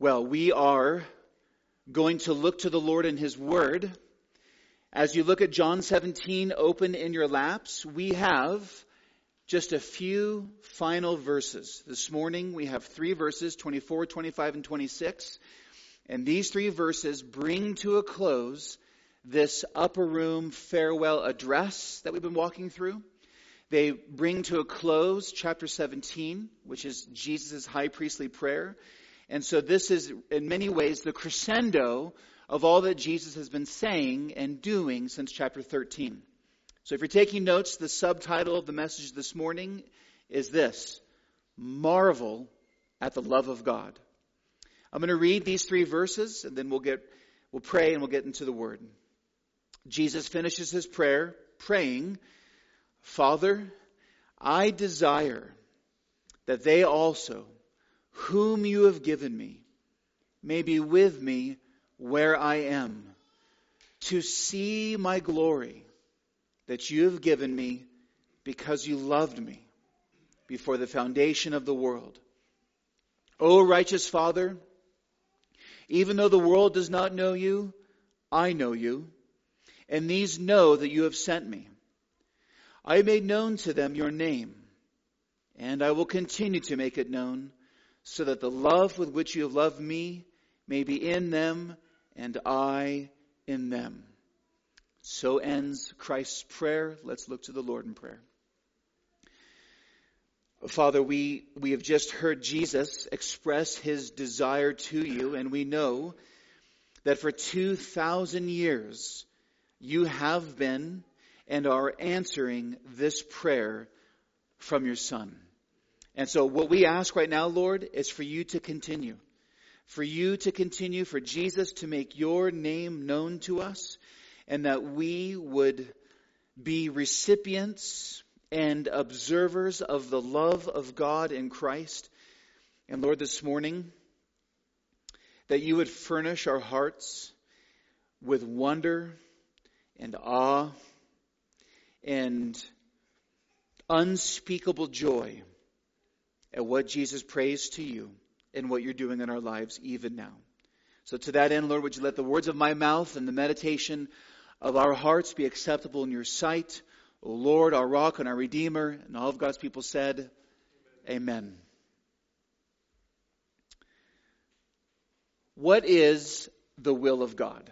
Well, we are going to look to the Lord in His Word. As you look at John 17 open in your laps, we have just a few final verses. This morning we have three verses 24, 25, and 26. And these three verses bring to a close this upper room farewell address that we've been walking through. They bring to a close chapter 17, which is Jesus' high priestly prayer. And so this is, in many ways, the crescendo of all that Jesus has been saying and doing since chapter 13. So if you're taking notes, the subtitle of the message this morning is this Marvel at the love of God. I'm going to read these three verses and then we'll get we'll pray and we'll get into the word. Jesus finishes his prayer praying, Father, I desire that they also whom you have given me may be with me where I am, to see my glory that you have given me because you loved me before the foundation of the world. O righteous Father, even though the world does not know you, I know you, and these know that you have sent me. I made known to them your name, and I will continue to make it known so that the love with which you have loved me may be in them and I in them. So ends Christ's prayer. Let's look to the Lord in prayer. Father, we, we have just heard Jesus express his desire to you, and we know that for 2,000 years you have been and are answering this prayer from your Son. And so what we ask right now, Lord, is for you to continue. For you to continue, for Jesus to make your name known to us, and that we would be recipients and observers of the love of God in Christ. And Lord, this morning, that you would furnish our hearts with wonder and awe and unspeakable joy at what Jesus prays to you and what you're doing in our lives even now. So to that end, Lord, would you let the words of my mouth and the meditation of our hearts be acceptable in your sight, O Lord, our rock and our redeemer, and all of God's people said, Amen. What is the will of God?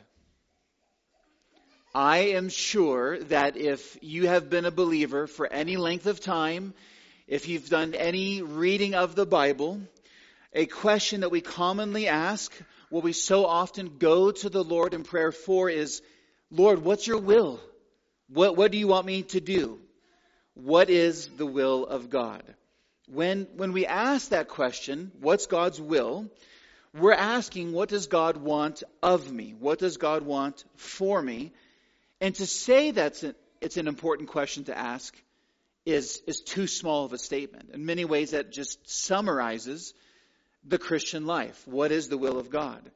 I am sure that if you have been a believer for any length of time, if you've done any reading of the Bible, a question that we commonly ask, what we so often go to the Lord in prayer for is, Lord, what's your will? What, what do you want me to do? What is the will of God? When, when we ask that question, what's God's will? We're asking, what does God want of me? What does God want for me? And to say that it's an important question to ask is, is too small of a statement. In many ways, that just summarizes the Christian life. What is the will of God?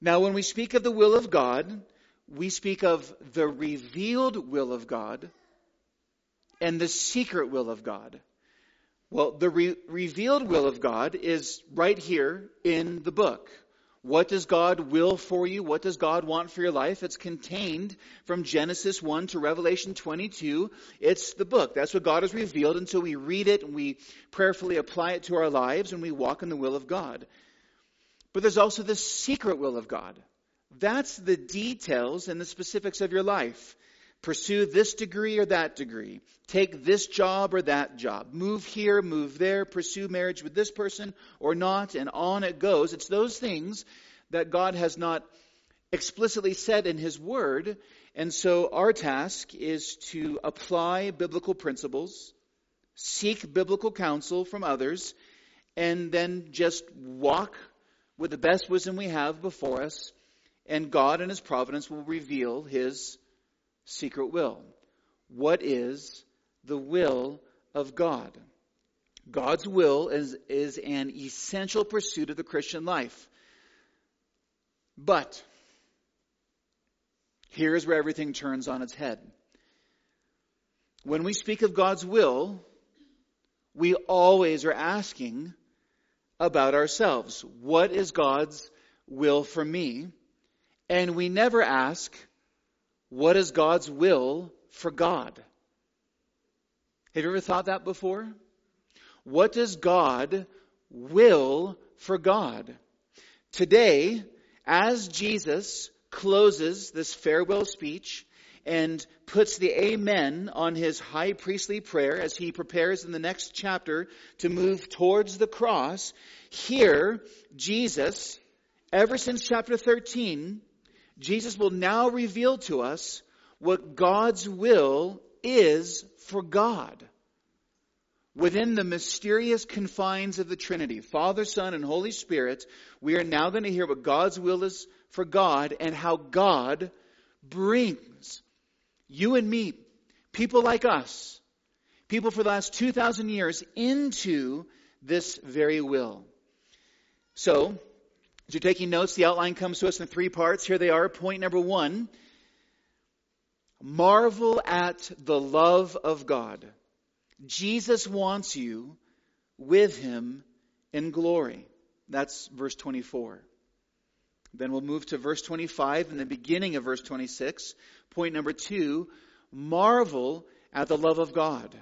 Now, when we speak of the will of God, we speak of the revealed will of God and the secret will of God. Well, the re- revealed will of God is right here in the book. What does God will for you? What does God want for your life? It's contained from Genesis 1 to Revelation 22. It's the book. That's what God has revealed. And so we read it and we prayerfully apply it to our lives and we walk in the will of God. But there's also the secret will of God. That's the details and the specifics of your life. Pursue this degree or that degree. Take this job or that job. Move here, move there. Pursue marriage with this person or not, and on it goes. It's those things that God has not explicitly said in His Word. And so our task is to apply biblical principles, seek biblical counsel from others, and then just walk with the best wisdom we have before us. And God in His providence will reveal His secret will. What is the will of God? God's will is, is an essential pursuit of the Christian life. But here's where everything turns on its head. When we speak of God's will, we always are asking about ourselves. What is God's will for me? And we never ask, what is God's will for God? Have you ever thought that before? What does God will for God? Today, as Jesus closes this farewell speech and puts the amen on his high priestly prayer as he prepares in the next chapter to move towards the cross, here, Jesus, ever since chapter 13, Jesus will now reveal to us what God's will is for God. Within the mysterious confines of the Trinity, Father, Son, and Holy Spirit, we are now going to hear what God's will is for God and how God brings you and me, people like us, people for the last 2,000 years, into this very will. So, as you're taking notes, the outline comes to us in three parts. Here they are. Point number one marvel at the love of God. Jesus wants you with him in glory. That's verse 24. Then we'll move to verse 25 and the beginning of verse 26. Point number two marvel at the love of God.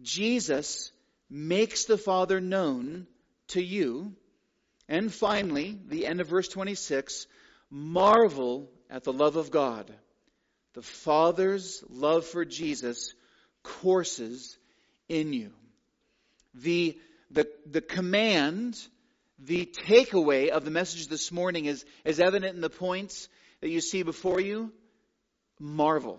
Jesus makes the Father known to you. And finally, the end of verse 26 marvel at the love of God. The Father's love for Jesus courses in you. The, the, the command, the takeaway of the message this morning is, is evident in the points that you see before you. Marvel.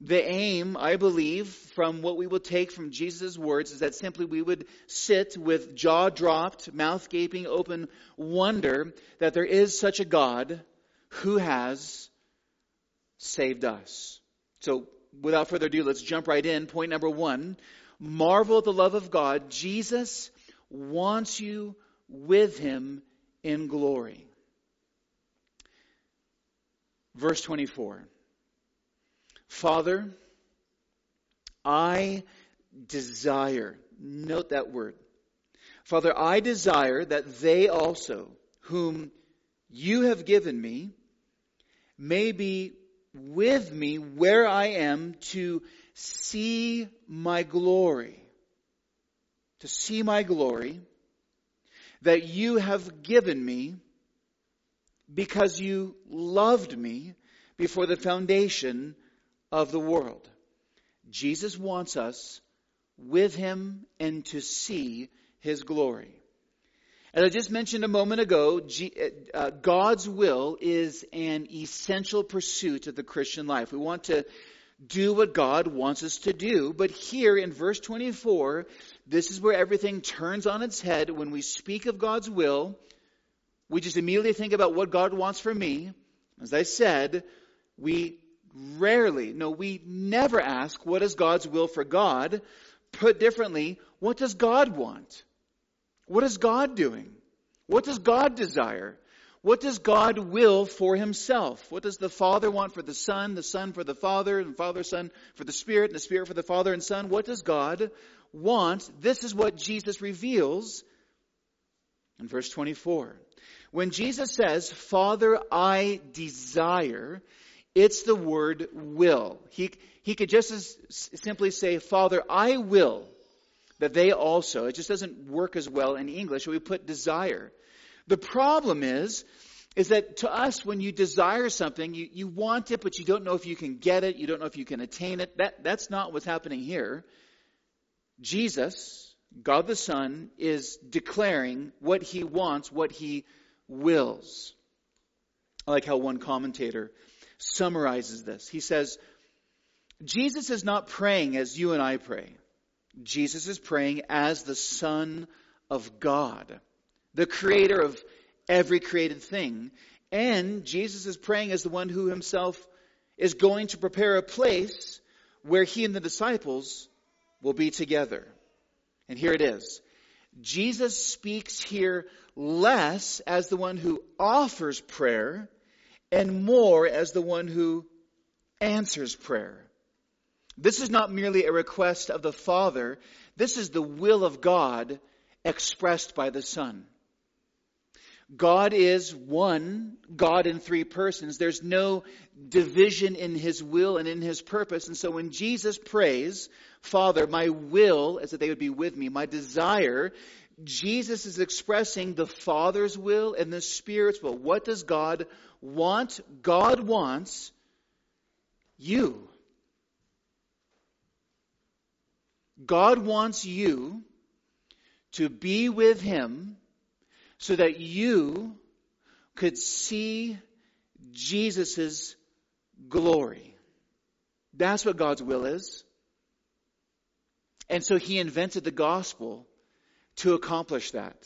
The aim, I believe, from what we will take from Jesus' words is that simply we would sit with jaw dropped, mouth gaping open wonder that there is such a God who has saved us. So without further ado, let's jump right in. Point number one marvel at the love of God. Jesus wants you with him in glory. Verse 24 Father, I desire, note that word. Father, I desire that they also, whom you have given me, may be with me where I am to see my glory. To see my glory that you have given me because you loved me before the foundation of the world. Jesus wants us with him and to see his glory. As I just mentioned a moment ago, uh, God's will is an essential pursuit of the Christian life. We want to do what God wants us to do. But here in verse 24, this is where everything turns on its head. When we speak of God's will, we just immediately think about what God wants for me. As I said, we rarely, no, we never ask, what is God's will for God? Put differently, what does God want? What is God doing? What does God desire? What does God will for himself? What does the Father want for the Son, the Son for the Father, and Father, Son for the Spirit, and the Spirit for the Father and Son? What does God want? This is what Jesus reveals in verse 24. When Jesus says, Father, I desire, it's the word will. He, he could just as simply say, Father, I will that they also, it just doesn't work as well in English, we put desire. The problem is, is that to us, when you desire something, you, you want it, but you don't know if you can get it, you don't know if you can attain it. That, that's not what's happening here. Jesus, God the Son, is declaring what he wants, what he wills. I like how one commentator summarizes this. He says, Jesus is not praying as you and I pray. Jesus is praying as the Son of God, the creator of every created thing. And Jesus is praying as the one who himself is going to prepare a place where he and the disciples will be together. And here it is. Jesus speaks here less as the one who offers prayer and more as the one who answers prayer. This is not merely a request of the Father. This is the will of God expressed by the Son. God is one God in three persons. There's no division in his will and in his purpose. And so when Jesus prays, Father, my will is that they would be with me. My desire, Jesus is expressing the Father's will and the Spirit's will. What does God want? God wants you. God wants you to be with Him so that you could see Jesus' glory. That's what God's will is. And so he invented the gospel to accomplish that.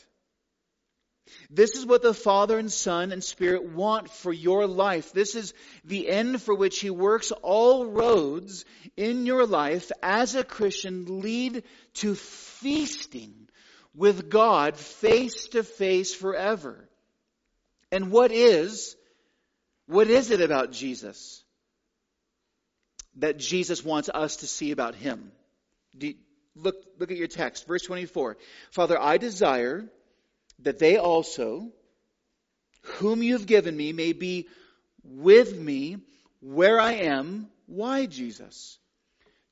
This is what the Father and Son and Spirit want for your life. This is the end for which He works. All roads in your life as a Christian lead to feasting with God face to face forever. And what is, what is it about Jesus that Jesus wants us to see about Him? You, look, look at your text, verse 24. Father, I desire that they also, whom you have given me, may be with me where I am. Why, Jesus?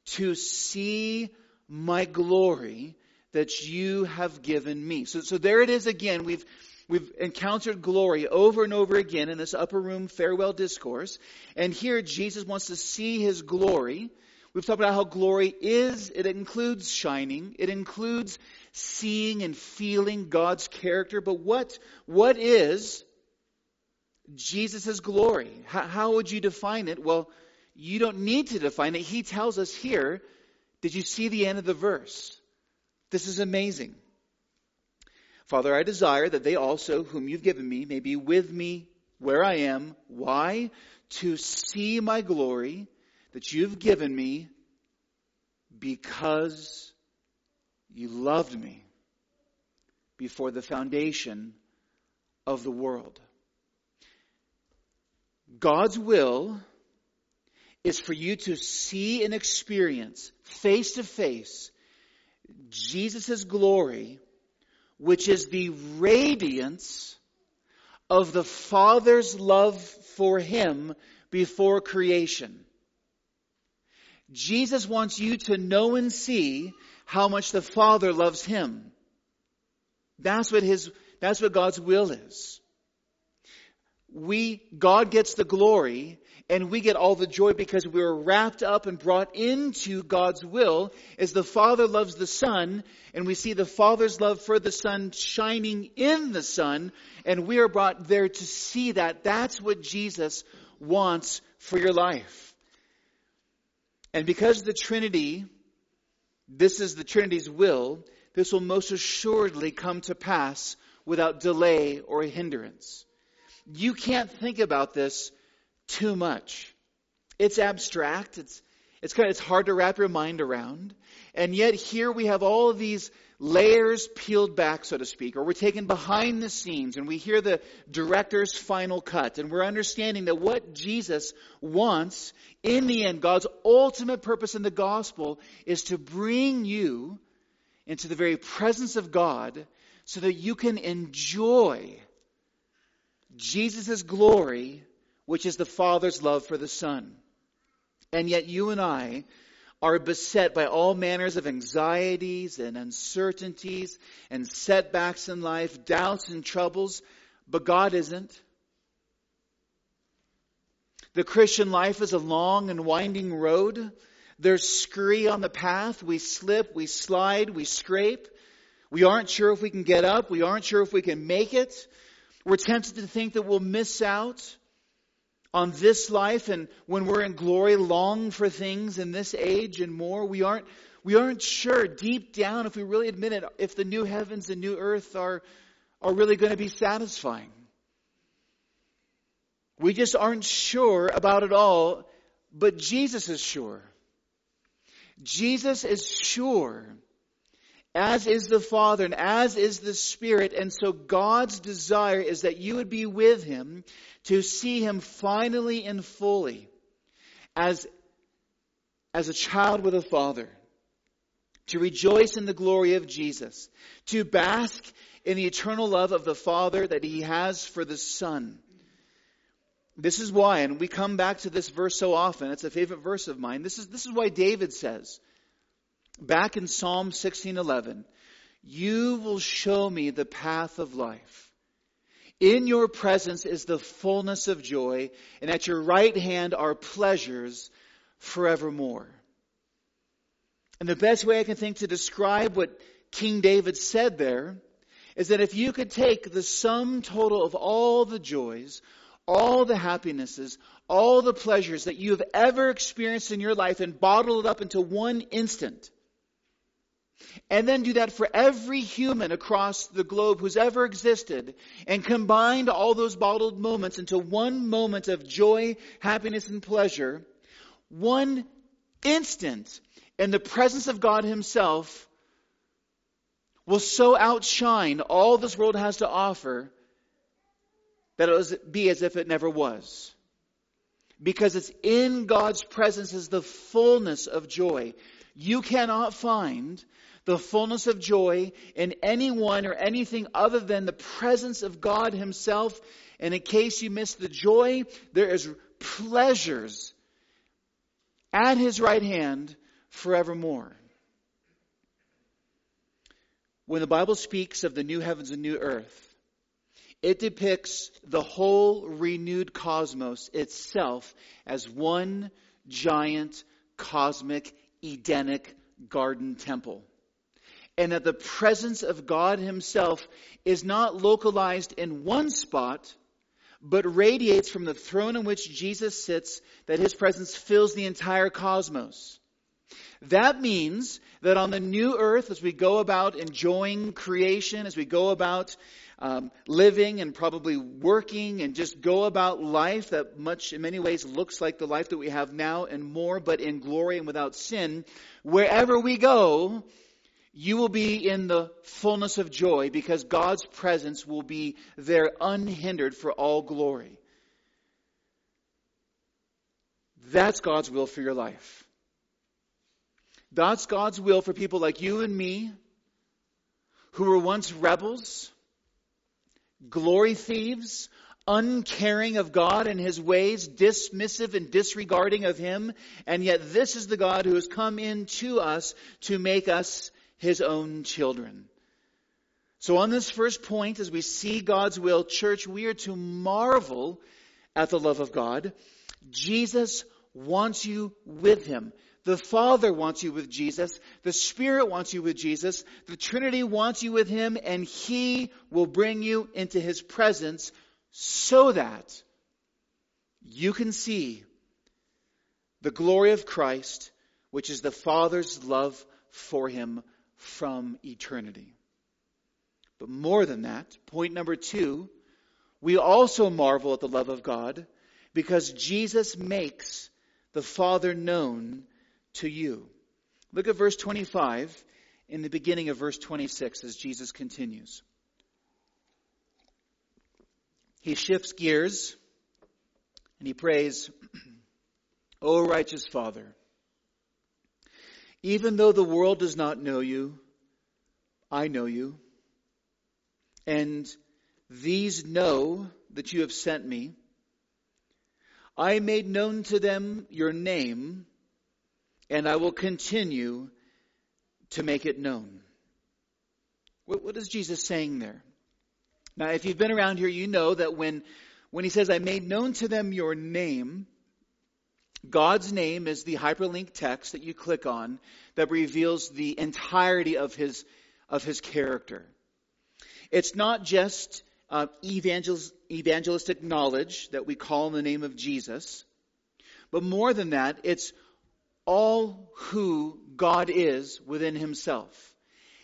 To see my glory that you have given me. So, so there it is again. We've, we've encountered glory over and over again in this upper room farewell discourse. And here Jesus wants to see his glory. We've talked about how glory is, it includes shining, it includes seeing and feeling God's character. But what, what is Jesus' glory? How, how would you define it? Well, you don't need to define it. He tells us here. Did you see the end of the verse? This is amazing. Father, I desire that they also, whom you've given me, may be with me where I am. Why? To see my glory that you've given me because you loved me before the foundation of the world. God's will is for you to see and experience face to face Jesus' glory, which is the radiance of the Father's love for him before creation. Jesus wants you to know and see how much the Father loves him. That's what his, that's what God's will is. We, God gets the glory and we get all the joy because we are wrapped up and brought into God's will as the Father loves the Son and we see the Father's love for the Son shining in the Son and we are brought there to see that. That's what Jesus wants for your life. And because the Trinity, this is the Trinity's will, this will most assuredly come to pass without delay or hindrance. You can't think about this too much. It's abstract. It's, it's kind of, it's hard to wrap your mind around. And yet here we have all of these layers peeled back, so to speak, or we're taken behind the scenes and we hear the director's final cut and we're understanding that what Jesus wants in the end, God's ultimate purpose in the gospel is to bring you into the very presence of God so that you can enjoy Jesus' glory which is the Father's love for the Son. And yet you and I are beset by all manners of anxieties and uncertainties and setbacks in life, doubts and troubles, but God isn't. The Christian life is a long and winding road. There's scree on the path. We slip, we slide, we scrape. We aren't sure if we can get up. We aren't sure if we can make it. We're tempted to think that we'll miss out on this life and when we're in glory long for things in this age and more we aren't we aren't sure deep down if we really admit it if the new heavens and new earth are are really going to be satisfying. We just aren't sure about it all but Jesus is sure. Jesus is sure as is the Father and as is the Spirit. And so God's desire is that you would be with Him to see Him finally and fully as, as a child with a Father. to rejoice in the glory of Jesus, to bask in the eternal love of the Father that He has for the Son. This is why, and we come back to this verse so often, it's a favorite verse of mine. This is, this is why David says, back in Psalm 16:11, "You will show me the path of life. In your presence is the fullness of joy, and at your right hand are pleasures forevermore." And the best way I can think to describe what King David said there is that if you could take the sum total of all the joys, all the happinesses, all the pleasures that you have ever experienced in your life and bottle it up into one instant, and then do that for every human across the globe who's ever existed, and combine all those bottled moments into one moment of joy, happiness, and pleasure, one instant in the presence of God Himself will so outshine all this world has to offer that it will be as if it never was. Because it's in God's presence is the fullness of joy. You cannot find the fullness of joy in anyone or anything other than the presence of God Himself. And in case you miss the joy, there is pleasures at His right hand forevermore. When the Bible speaks of the new heavens and new earth, it depicts the whole renewed cosmos itself as one giant cosmic Edenic garden temple. And that the presence of God Himself is not localized in one spot, but radiates from the throne in which Jesus sits, that His presence fills the entire cosmos. That means that on the new earth, as we go about enjoying creation, as we go about um, living and probably working and just go about life that much, in many ways, looks like the life that we have now and more, but in glory and without sin, wherever we go, you will be in the fullness of joy because God's presence will be there unhindered for all glory. That's God's will for your life. That's God's will for people like you and me who were once rebels, glory thieves, uncaring of God and His ways, dismissive and disregarding of Him, and yet this is the God who has come into us to make us His own children. So on this first point, as we see God's will, church, we are to marvel at the love of God. Jesus wants you with Him. The Father wants you with Jesus. The Spirit wants you with Jesus. The Trinity wants you with Him, and He will bring you into His presence so that you can see the glory of Christ, which is the Father's love for Him from eternity. But more than that, point number two, we also marvel at the love of God because Jesus makes the Father known to you. Look at verse 25 in the beginning of verse 26 as Jesus continues. He shifts gears and he prays, O righteous Father, even though the world does not know you, I know you, and these know that you have sent me. I made known to them your name and I will continue to make it known. What, what is Jesus saying there? Now, if you've been around here, you know that when, when he says, I made known to them your name, God's name is the hyperlink text that you click on that reveals the entirety of his, of his character. It's not just uh, evangelistic knowledge that we call in the name of Jesus, but more than that, it's all who God is within himself.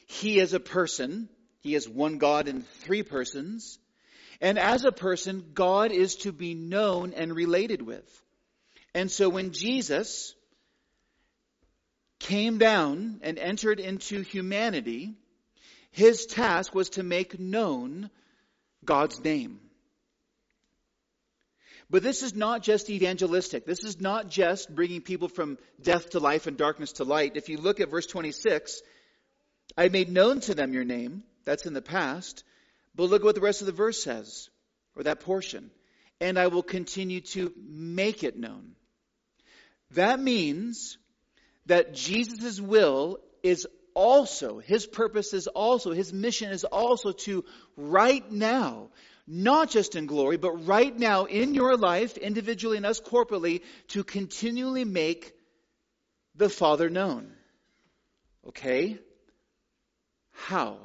He is a person. He is one God in three persons. And as a person, God is to be known and related with. And so when Jesus came down and entered into humanity, his task was to make known God's name. But this is not just evangelistic. This is not just bringing people from death to life and darkness to light. If you look at verse 26, I made known to them your name. That's in the past. But look at what the rest of the verse says, or that portion. And I will continue to make it known. That means that Jesus' will is also, his purpose is also, his mission is also to right now, not just in glory, but right now in your life, individually and us corporately, to continually make the Father known. Okay? How?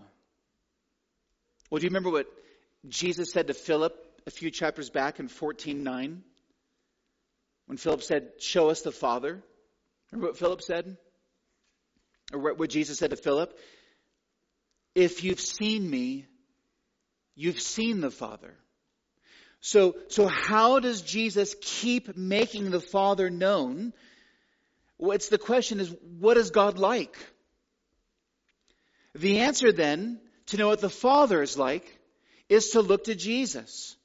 Well, do you remember what Jesus said to Philip a few chapters back in 14:9? When Philip said, "Show us the Father." Remember what Philip said? Or what Jesus said to Philip? If you've seen me, you've seen the Father. So, so how does Jesus keep making the Father known? It's the question is, what is God like? The answer then, to know what the Father is like, is to look to Jesus.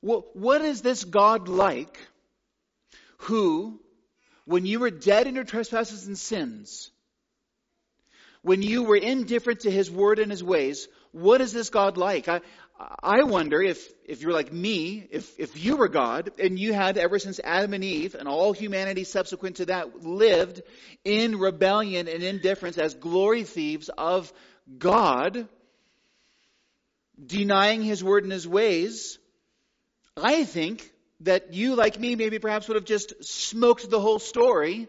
What is this God like who, when you were dead in your trespasses and sins, when you were indifferent to his word and his ways, what is this God like? I, I wonder if, if you're like me, if, if you were God and you had ever since Adam and Eve and all humanity subsequent to that lived in rebellion and indifference as glory thieves of God, denying his word and his ways, I think that you, like me, maybe perhaps would have just smoked the whole story,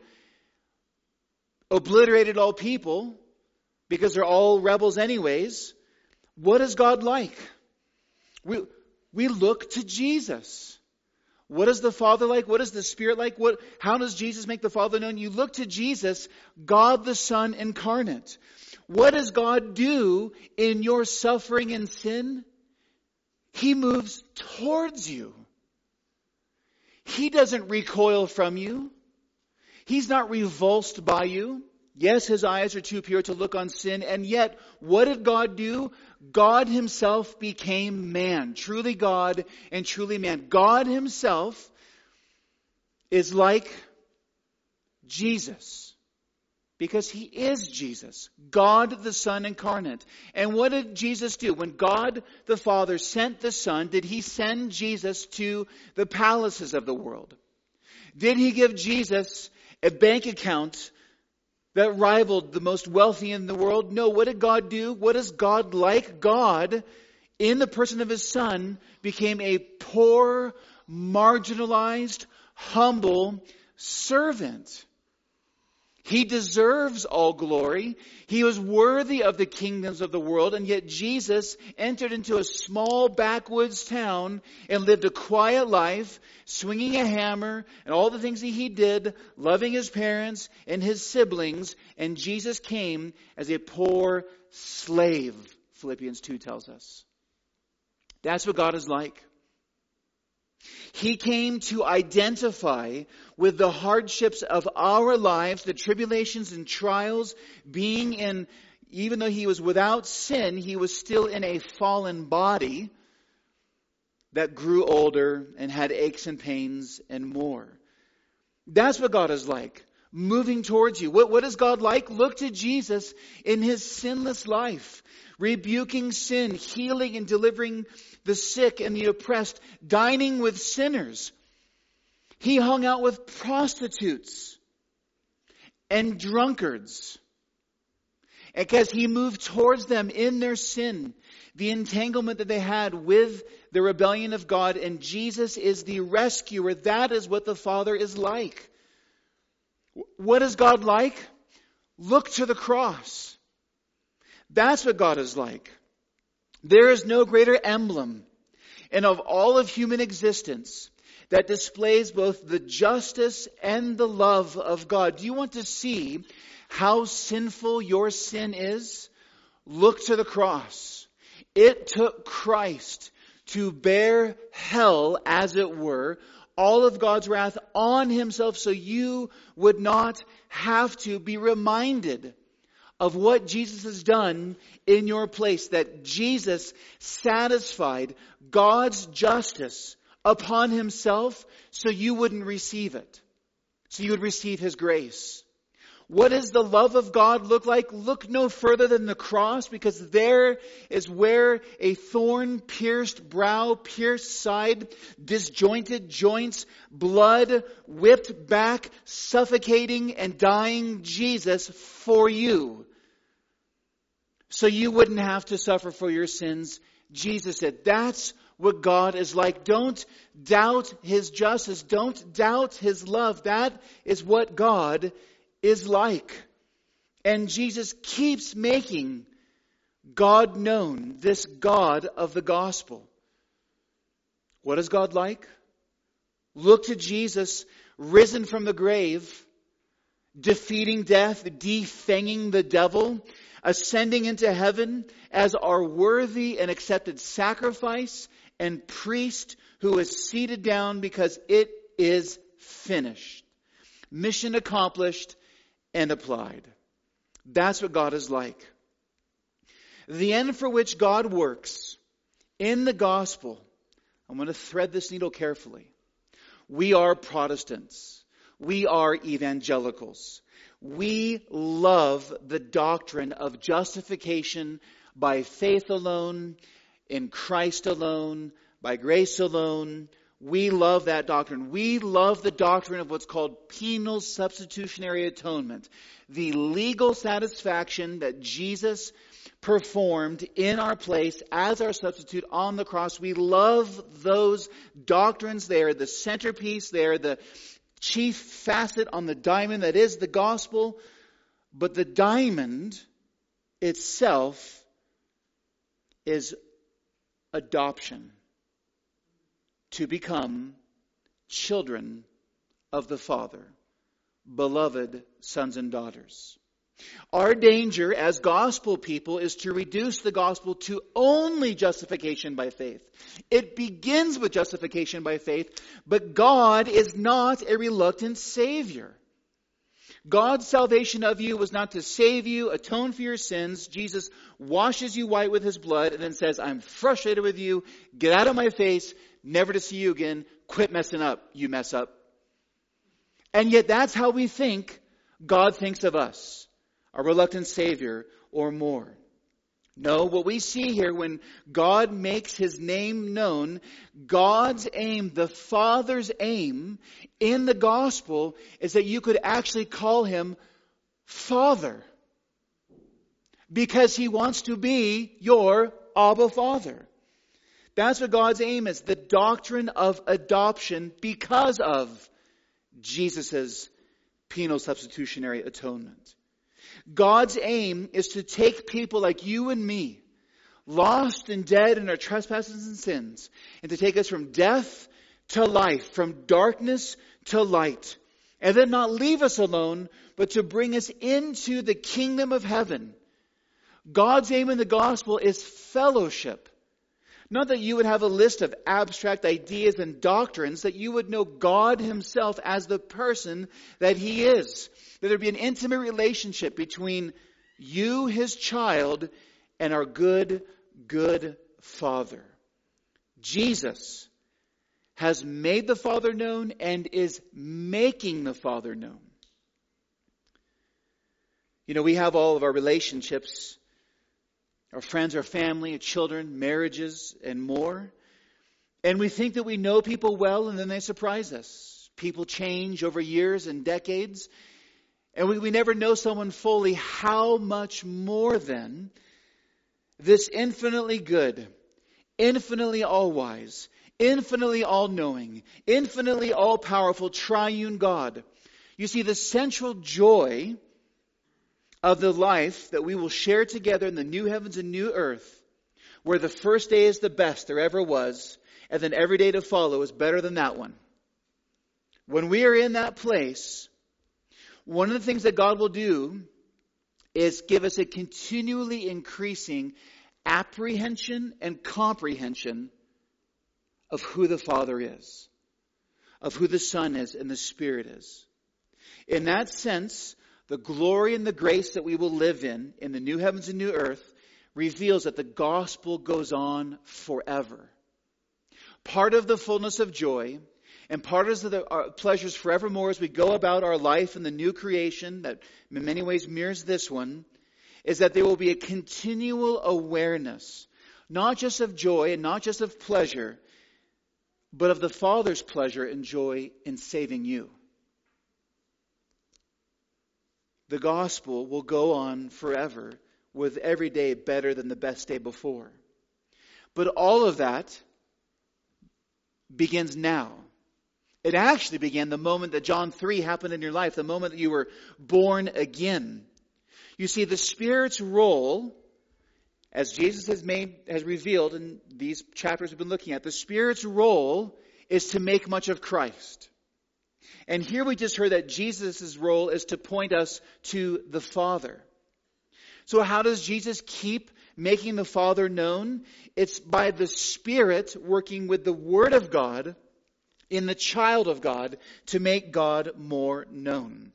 obliterated all people, because they're all rebels anyways. What is God like? We, we look to Jesus. What is the Father like? What is the Spirit like? What, how does Jesus make the Father known? You look to Jesus, God the Son incarnate. What does God do in your suffering and sin? He moves towards you. He doesn't recoil from you. He's not revulsed by you. Yes, his eyes are too pure to look on sin, and yet, what did God do? God himself became man, truly God and truly man. God himself is like Jesus because he is Jesus, God the Son incarnate. And what did Jesus do? When God the Father sent the Son, did he send Jesus to the palaces of the world? Did he give Jesus a bank account that rivaled the most wealthy in the world? No. What did God do? What is God like? God, in the person of his son, became a poor, marginalized, humble servant. He deserves all glory. He was worthy of the kingdoms of the world, and yet Jesus entered into a small backwoods town and lived a quiet life, swinging a hammer and all the things that he did, loving his parents and his siblings, and Jesus came as a poor slave, Philippians 2 tells us. That's what God is like. He came to identify with the hardships of our lives, the tribulations and trials, being in, even though he was without sin, he was still in a fallen body that grew older and had aches and pains and more. That's what God is like, moving towards you. What, what is God like? Look to Jesus in his sinless life, rebuking sin, healing and delivering the sick and the oppressed, dining with sinners. He hung out with prostitutes and drunkards. Because he moved towards them in their sin, the entanglement that they had with the rebellion of God, and Jesus is the rescuer. That is what the Father is like. What is God like? Look to the cross. That's what God is like. There is no greater emblem and of all of human existence that displays both the justice and the love of God. Do you want to see how sinful your sin is? Look to the cross. It took Christ to bear hell, as it were, all of God's wrath on himself so you would not have to be reminded of what Jesus has done in your place, that Jesus satisfied God's justice upon himself so you wouldn't receive it. So you would receive his grace. What does the love of God look like? Look no further than the cross because there is where a thorn pierced brow, pierced side, disjointed joints, blood whipped back, suffocating and dying Jesus for you. So you wouldn't have to suffer for your sins. Jesus said, that's what God is like. Don't doubt His justice. Don't doubt His love. That is what God is like. And Jesus keeps making God known, this God of the gospel. What is God like? Look to Jesus, risen from the grave, defeating death, defanging the devil, ascending into heaven as our worthy and accepted sacrifice and priest who is seated down because it is finished. Mission accomplished, and applied. That's what God is like. The end for which God works in the gospel, I'm going to thread this needle carefully. We are Protestants. We are evangelicals. We love the doctrine of justification by faith alone, in Christ alone, by grace alone, we love that doctrine. We love the doctrine of what's called penal substitutionary atonement. The legal satisfaction that Jesus performed in our place as our substitute on the cross. We love those doctrines there, the centerpiece there, the chief facet on the diamond that is the gospel. But the diamond itself is adoption to become children of the Father, beloved sons and daughters. Our danger as gospel people is to reduce the gospel to only justification by faith. It begins with justification by faith, but God is not a reluctant Savior. God's salvation of you was not to save you, atone for your sins. Jesus washes you white with his blood and then says, I'm frustrated with you. Get out of my face never to see you again. Quit messing up, you mess up. And yet that's how we think God thinks of us, a reluctant Savior or more. No, what we see here when God makes His name known, God's aim, the Father's aim in the gospel is that you could actually call Him Father. Because He wants to be your Abba Father. That's what God's aim is the doctrine of adoption because of Jesus' penal substitutionary atonement. God's aim is to take people like you and me, lost and dead in our trespasses and sins, and to take us from death to life, from darkness to light, and then not leave us alone, but to bring us into the kingdom of heaven. God's aim in the gospel is fellowship not that you would have a list of abstract ideas and doctrines, that you would know God Himself as the person that He is. That there'd be an intimate relationship between you, His child, and our good, good Father. Jesus has made the Father known and is making the Father known. You know, we have all of our relationships our friends, our family, our children, marriages, and more. And we think that we know people well, and then they surprise us. People change over years and decades, and we, we never know someone fully. How much more then this infinitely good, infinitely all wise, infinitely all knowing, infinitely all powerful triune God. You see, the central joy of the life that we will share together in the new heavens and new earth, where the first day is the best there ever was, and then every day to follow is better than that one. When we are in that place, one of the things that God will do is give us a continually increasing apprehension and comprehension of who the Father is, of who the Son is and the Spirit is. In that sense, the glory and the grace that we will live in, in the new heavens and new earth, reveals that the gospel goes on forever. Part of the fullness of joy and part of the uh, pleasures forevermore as we go about our life in the new creation that in many ways mirrors this one is that there will be a continual awareness, not just of joy and not just of pleasure, but of the Father's pleasure and joy in saving you. The gospel will go on forever with every day better than the best day before. But all of that begins now. It actually began the moment that John 3 happened in your life, the moment that you were born again. You see, the Spirit's role, as Jesus has made, has revealed in these chapters we've been looking at, the Spirit's role is to make much of Christ. And here we just heard that Jesus' role is to point us to the Father. So how does Jesus keep making the Father known? It's by the Spirit working with the Word of God in the child of God to make God more known.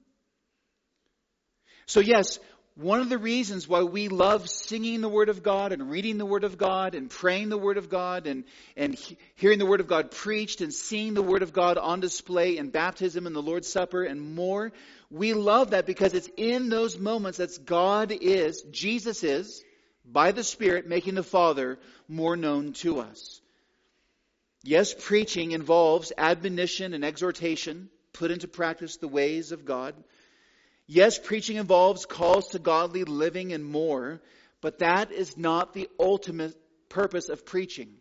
So yes, one of the reasons why we love singing the Word of God and reading the Word of God and praying the Word of God and, and hearing the Word of God preached and seeing the Word of God on display in baptism and the Lord's Supper and more, we love that because it's in those moments that God is, Jesus is, by the Spirit, making the Father more known to us. Yes, preaching involves admonition and exhortation, put into practice the ways of God. Yes, preaching involves calls to godly living and more, but that is not the ultimate purpose of preaching.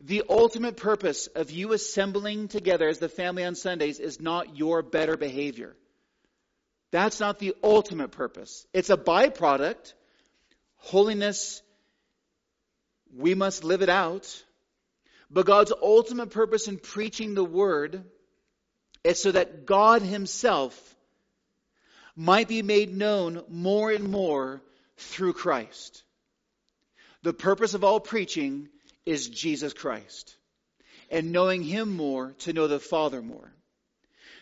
The ultimate purpose of you assembling together as the family on Sundays is not your better behavior. That's not the ultimate purpose. It's a byproduct. Holiness, we must live it out. But God's ultimate purpose in preaching the word is so that God himself might be made known more and more through Christ. The purpose of all preaching is Jesus Christ and knowing him more to know the Father more.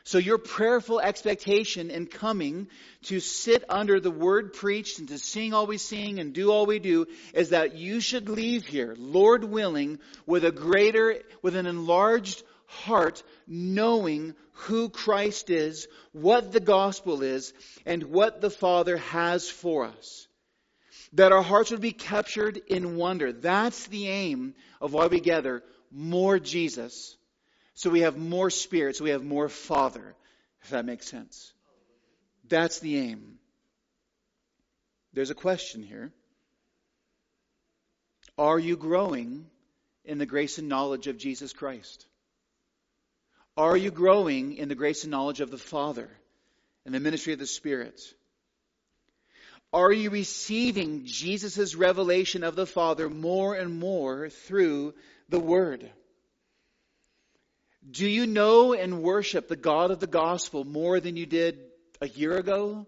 So your prayerful expectation in coming to sit under the word preached and to sing all we sing and do all we do is that you should leave here, Lord willing, with a greater, with an enlarged heart, knowing who Christ is, what the gospel is, and what the Father has for us. That our hearts would be captured in wonder. That's the aim of why we gather more Jesus so we have more Spirit, so we have more Father, if that makes sense. That's the aim. There's a question here. Are you growing in the grace and knowledge of Jesus Christ? Are you growing in the grace and knowledge of the Father and the ministry of the Spirit? Are you receiving Jesus' revelation of the Father more and more through the Word? Do you know and worship the God of the gospel more than you did a year ago?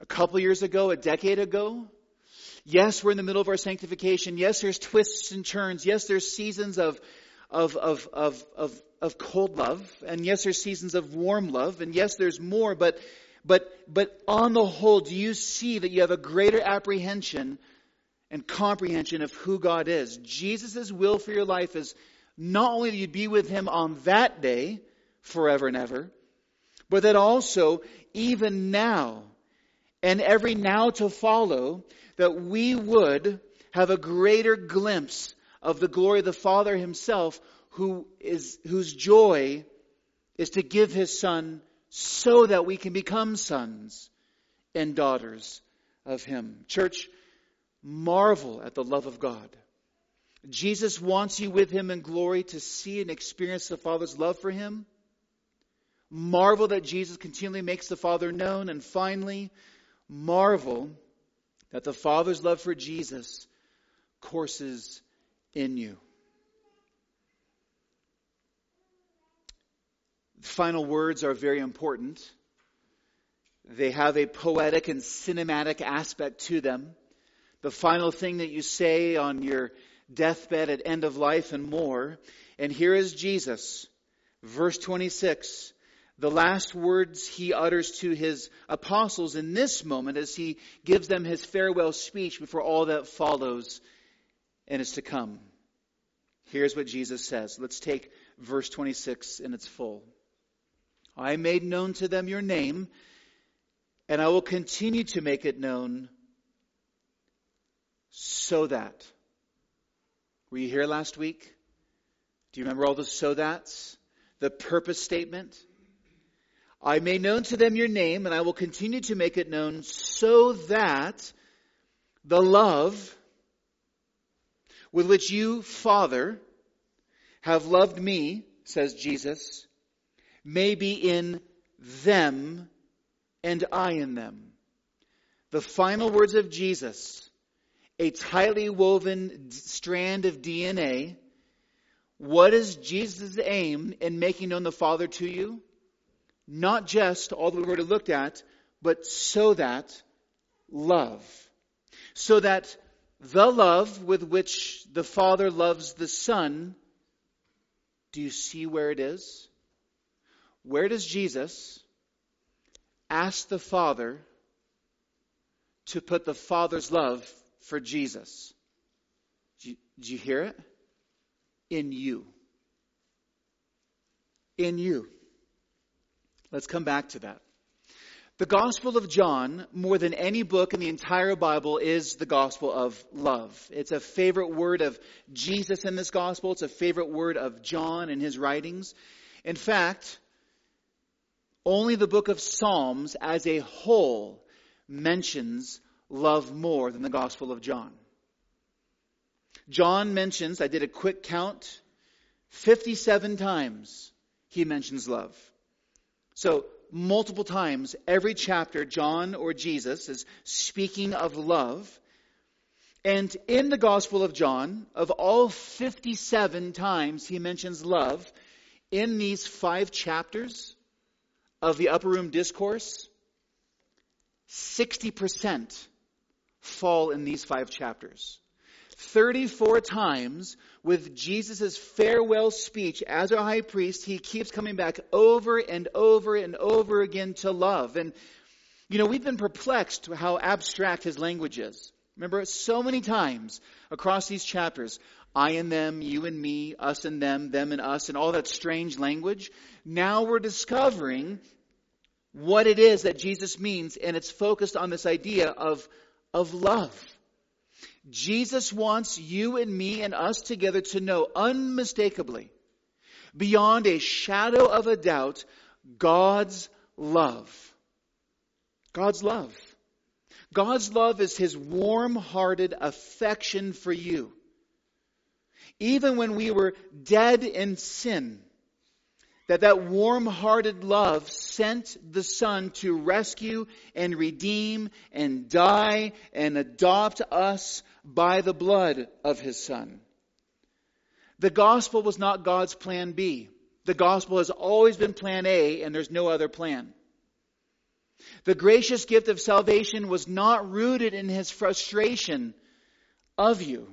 A couple years ago? A decade ago? Yes, we're in the middle of our sanctification. Yes, there's twists and turns. Yes, there's seasons of, of, of, of, of, of cold love. And yes, there's seasons of warm love. And yes, there's more. But, but, but on the whole, do you see that you have a greater apprehension and comprehension of who God is? Jesus' will for your life is not only that you'd be with him on that day, forever and ever, but that also, even now, and every now to follow, that we would have a greater glimpse of the glory of the Father himself, who is, whose joy is to give his Son so that we can become sons and daughters of him. Church, marvel at the love of God. Jesus wants you with him in glory to see and experience the Father's love for him. Marvel that Jesus continually makes the Father known. And finally, marvel that the Father's love for Jesus courses in you. Final words are very important. They have a poetic and cinematic aspect to them. The final thing that you say on your deathbed, at end of life, and more. And here is Jesus, verse 26, the last words he utters to his apostles in this moment as he gives them his farewell speech before all that follows and is to come. Here's what Jesus says. Let's take verse 26 in its full. I made known to them your name, and I will continue to make it known so that. Were you here last week? Do you remember all the so that's? The purpose statement? I made known to them your name, and I will continue to make it known so that the love with which you, Father, have loved me, says Jesus, may be in them and I in them. The final words of Jesus, a tightly woven strand of DNA. What is Jesus' aim in making known the Father to you? Not just all that we've already looked at, but so that love. So that the love with which the Father loves the Son, do you see where it is? Where does Jesus ask the Father to put the Father's love for Jesus? Do you, you hear it? In you. In you. Let's come back to that. The Gospel of John, more than any book in the entire Bible, is the Gospel of love. It's a favorite word of Jesus in this Gospel. It's a favorite word of John in his writings. In fact, only the book of Psalms as a whole mentions love more than the Gospel of John. John mentions, I did a quick count, 57 times he mentions love. So multiple times, every chapter, John or Jesus is speaking of love. And in the Gospel of John, of all 57 times he mentions love, in these five chapters of the Upper Room Discourse, 60% fall in these five chapters. 34 times with Jesus' farewell speech as our high priest, he keeps coming back over and over and over again to love. And, you know, we've been perplexed how abstract his language is. Remember, so many times across these chapters, I and them, you and me, us and them, them and us, and all that strange language. Now we're discovering what it is that Jesus means, and it's focused on this idea of, of love. Jesus wants you and me and us together to know unmistakably, beyond a shadow of a doubt, God's love. God's love. God's love is his warm hearted affection for you. Even when we were dead in sin, that that warm-hearted love sent the Son to rescue and redeem and die and adopt us by the blood of His Son. The gospel was not God's plan B. The gospel has always been plan A and there's no other plan. The gracious gift of salvation was not rooted in His frustration of you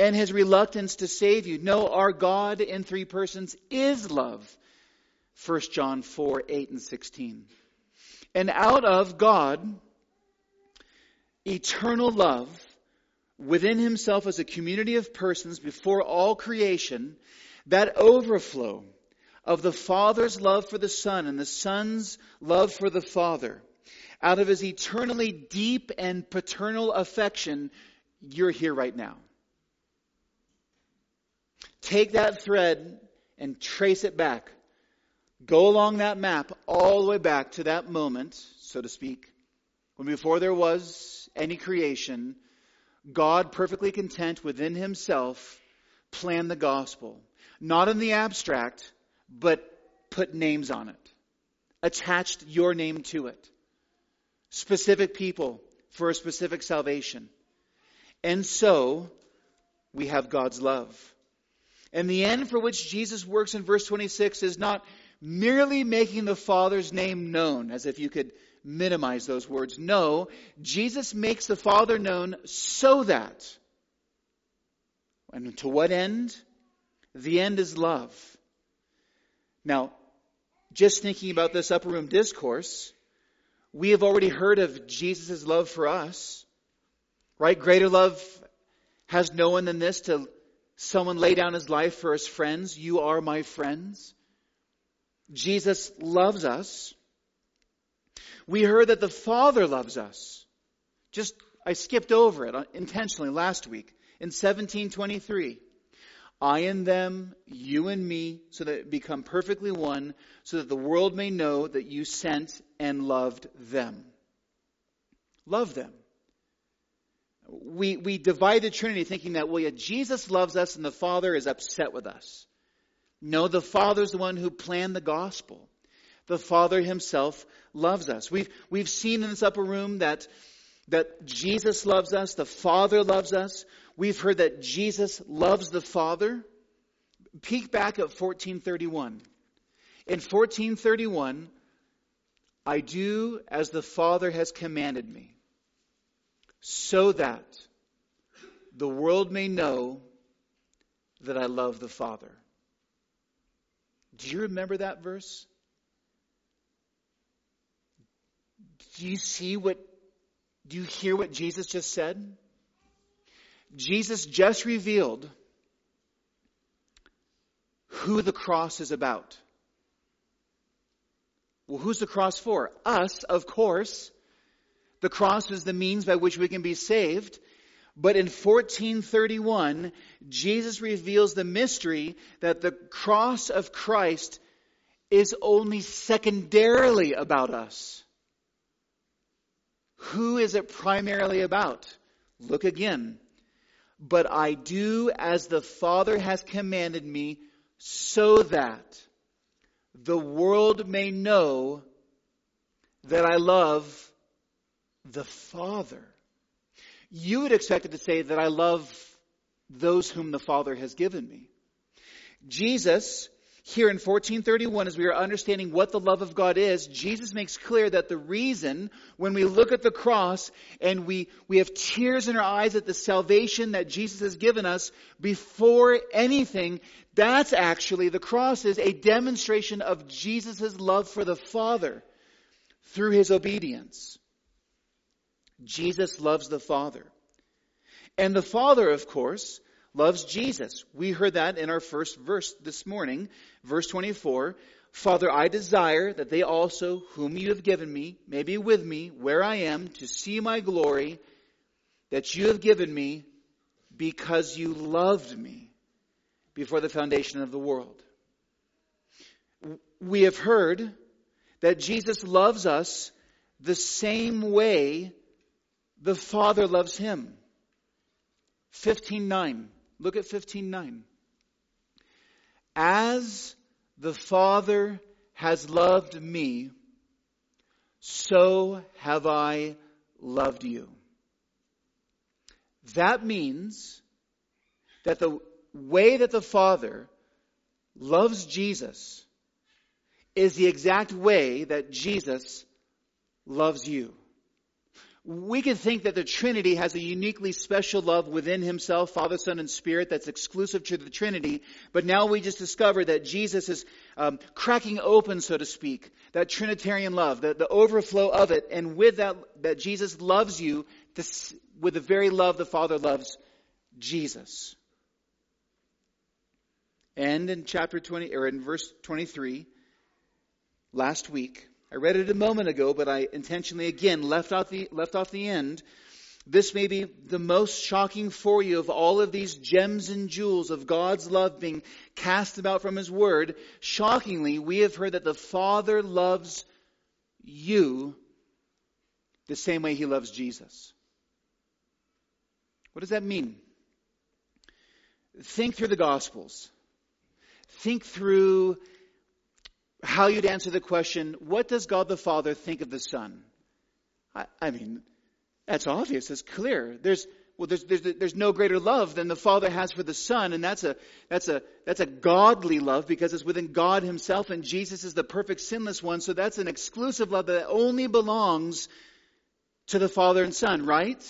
and his reluctance to save you. No, our God in three persons is love. 1 John 4, 8 and 16. And out of God, eternal love, within himself as a community of persons before all creation, that overflow of the Father's love for the Son and the Son's love for the Father, out of his eternally deep and paternal affection, you're here right now. Take that thread and trace it back. Go along that map all the way back to that moment, so to speak, when before there was any creation, God, perfectly content within himself, planned the gospel. Not in the abstract, but put names on it. Attached your name to it. Specific people for a specific salvation. And so, we have God's love. And the end for which Jesus works in verse 26 is not merely making the Father's name known, as if you could minimize those words. No, Jesus makes the Father known so that. And to what end? The end is love. Now, just thinking about this upper room discourse, we have already heard of Jesus' love for us. Right? Greater love has no one than this to someone lay down his life for his friends. You are my friends. Jesus loves us. We heard that the Father loves us. Just, I skipped over it intentionally last week in 1723. I and them, you and me, so that it become perfectly one, so that the world may know that you sent and loved them. Love them. We, we divide the Trinity thinking that, well, yeah, Jesus loves us and the Father is upset with us. No, the Father is the one who planned the gospel. The Father himself loves us. We've, we've seen in this upper room that, that Jesus loves us, the Father loves us. We've heard that Jesus loves the Father. Peek back at 1431. In 1431, I do as the Father has commanded me, so that the world may know that I love the Father. Do you remember that verse? Do you see what, do you hear what Jesus just said? Jesus just revealed who the cross is about. Well, who's the cross for? Us, of course. The cross is the means by which we can be saved. But in 1431, Jesus reveals the mystery that the cross of Christ is only secondarily about us. Who is it primarily about? Look again. But I do as the Father has commanded me, so that the world may know that I love the Father. You would expect it to say that I love those whom the Father has given me. Jesus here in 1431, as we are understanding what the love of God is, Jesus makes clear that the reason when we look at the cross and we, we have tears in our eyes at the salvation that Jesus has given us before anything, that's actually, the cross is a demonstration of Jesus' love for the Father through his obedience. Jesus loves the Father. And the Father, of course, loves Jesus. We heard that in our first verse this morning, verse 24. Father, I desire that they also, whom you have given me, may be with me where I am to see my glory that you have given me because you loved me before the foundation of the world. We have heard that Jesus loves us the same way the Father loves him. 15.9. Look at 15.9. As the Father has loved me, so have I loved you. That means that the way that the Father loves Jesus is the exact way that Jesus loves you we can think that the Trinity has a uniquely special love within himself, Father, Son, and Spirit, that's exclusive to the Trinity. But now we just discover that Jesus is um, cracking open, so to speak, that Trinitarian love, the, the overflow of it. And with that, that Jesus loves you with the very love the Father loves Jesus. And in chapter 20, or in verse 23, last week, I read it a moment ago, but I intentionally again left out the, left off the end. This may be the most shocking for you of all of these gems and jewels of God's love being cast about from His Word. Shockingly, we have heard that the Father loves you the same way He loves Jesus. What does that mean? Think through the Gospels. Think through how you'd answer the question, what does God the Father think of the Son? I, I mean, that's obvious. It's clear. There's, well, there's, there's, there's no greater love than the Father has for the Son, and that's a, that's a, that's a godly love because it's within God Himself, and Jesus is the perfect sinless one, so that's an exclusive love that only belongs to the Father and Son, right?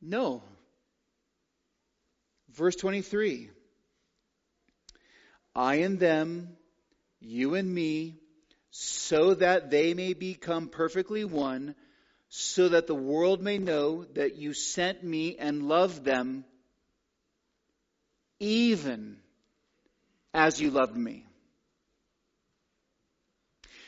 No. Verse 23. I and them, you and me, so that they may become perfectly one, so that the world may know that you sent me and loved them even as you loved me.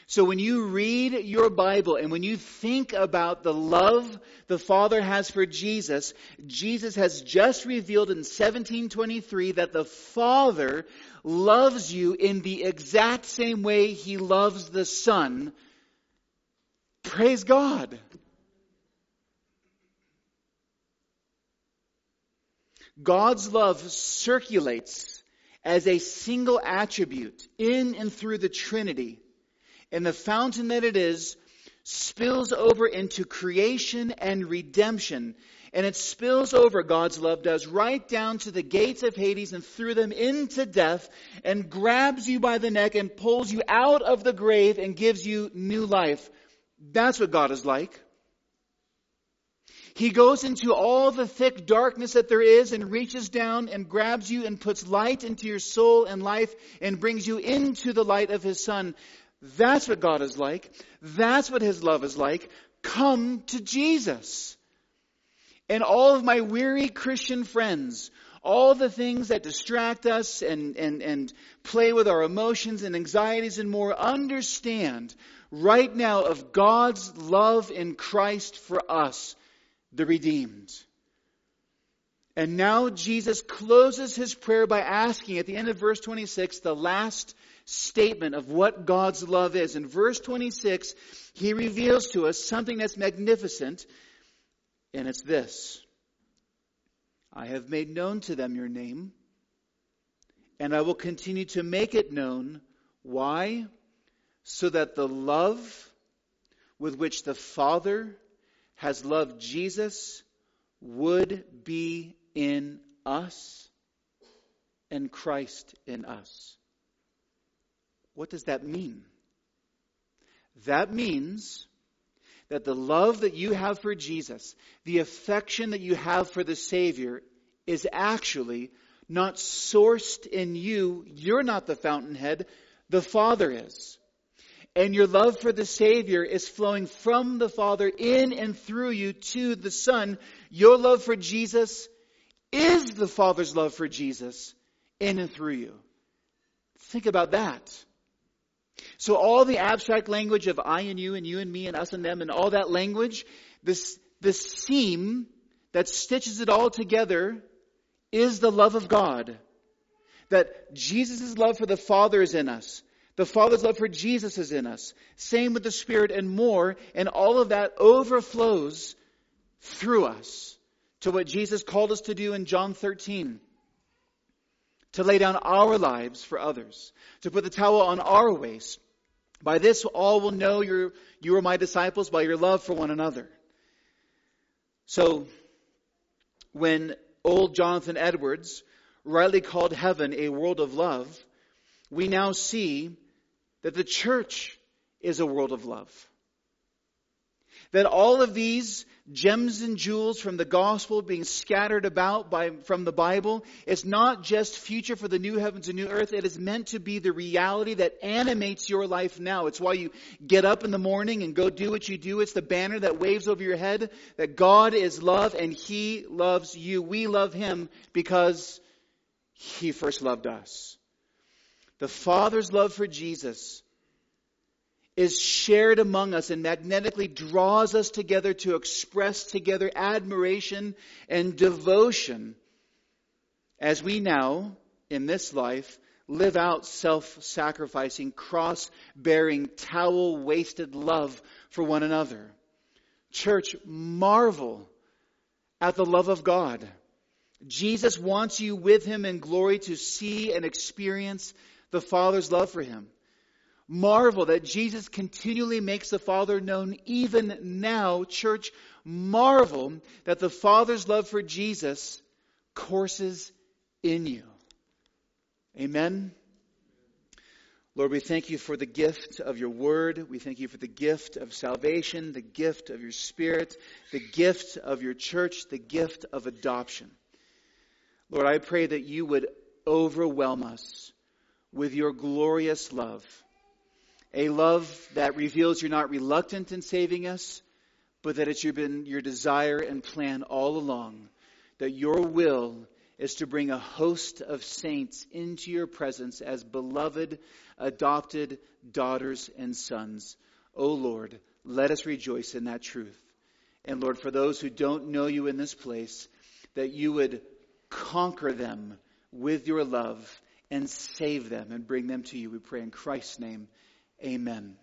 So when you read your Bible and when you think about the love the Father has for Jesus, Jesus has just revealed in 1723 that the Father loves you in the exact same way he loves the Son. Praise God. God's love circulates as a single attribute in and through the Trinity and the fountain that it is spills over into creation and redemption. And it spills over, God's love does, right down to the gates of Hades and through them into death and grabs you by the neck and pulls you out of the grave and gives you new life. That's what God is like. He goes into all the thick darkness that there is and reaches down and grabs you and puts light into your soul and life and brings you into the light of His Son. That's what God is like. That's what His love is like. Come to Jesus. And all of my weary Christian friends, all the things that distract us and, and, and play with our emotions and anxieties and more, understand right now of God's love in Christ for us, the redeemed. And now Jesus closes his prayer by asking at the end of verse 26, the last statement of what God's love is. In verse 26, he reveals to us something that's magnificent, and it's this I have made known to them your name, and I will continue to make it known. Why? So that the love with which the Father has loved Jesus would be in us and Christ in us. What does that mean? That means that the love that you have for Jesus, the affection that you have for the Savior, is actually not sourced in you. You're not the fountainhead, the Father is. And your love for the Savior is flowing from the Father in and through you to the Son. Your love for Jesus is the Father's love for Jesus in and through you. Think about that. So all the abstract language of I and you and you and me and us and them and all that language, this, this seam that stitches it all together is the love of God. That Jesus' love for the Father is in us. The Father's love for Jesus is in us. Same with the Spirit and more. And all of that overflows through us to what Jesus called us to do in John 13 to lay down our lives for others, to put the towel on our waist. By this all will know you you are my disciples by your love for one another. So, when old Jonathan Edwards rightly called heaven a world of love, we now see that the church is a world of love. That all of these gems and jewels from the gospel being scattered about by, from the Bible it's not just future for the new heavens and new earth. It is meant to be the reality that animates your life now. It's why you get up in the morning and go do what you do. It's the banner that waves over your head that God is love and He loves you. We love Him because He first loved us. The Father's love for Jesus is shared among us and magnetically draws us together to express together admiration and devotion as we now, in this life, live out self sacrificing, cross bearing, towel waisted love for one another. Church, marvel at the love of God. Jesus wants you with him in glory to see and experience the Father's love for him. Marvel that Jesus continually makes the Father known even now. Church, marvel that the Father's love for Jesus courses in you. Amen. Lord, we thank you for the gift of your word. We thank you for the gift of salvation, the gift of your spirit, the gift of your church, the gift of adoption. Lord, I pray that you would overwhelm us with your glorious love a love that reveals you're not reluctant in saving us, but that it's been your desire and plan all along that your will is to bring a host of saints into your presence as beloved, adopted daughters and sons. O oh Lord, let us rejoice in that truth. And Lord, for those who don't know you in this place, that you would conquer them with your love and save them and bring them to you. We pray in Christ's name. Amen.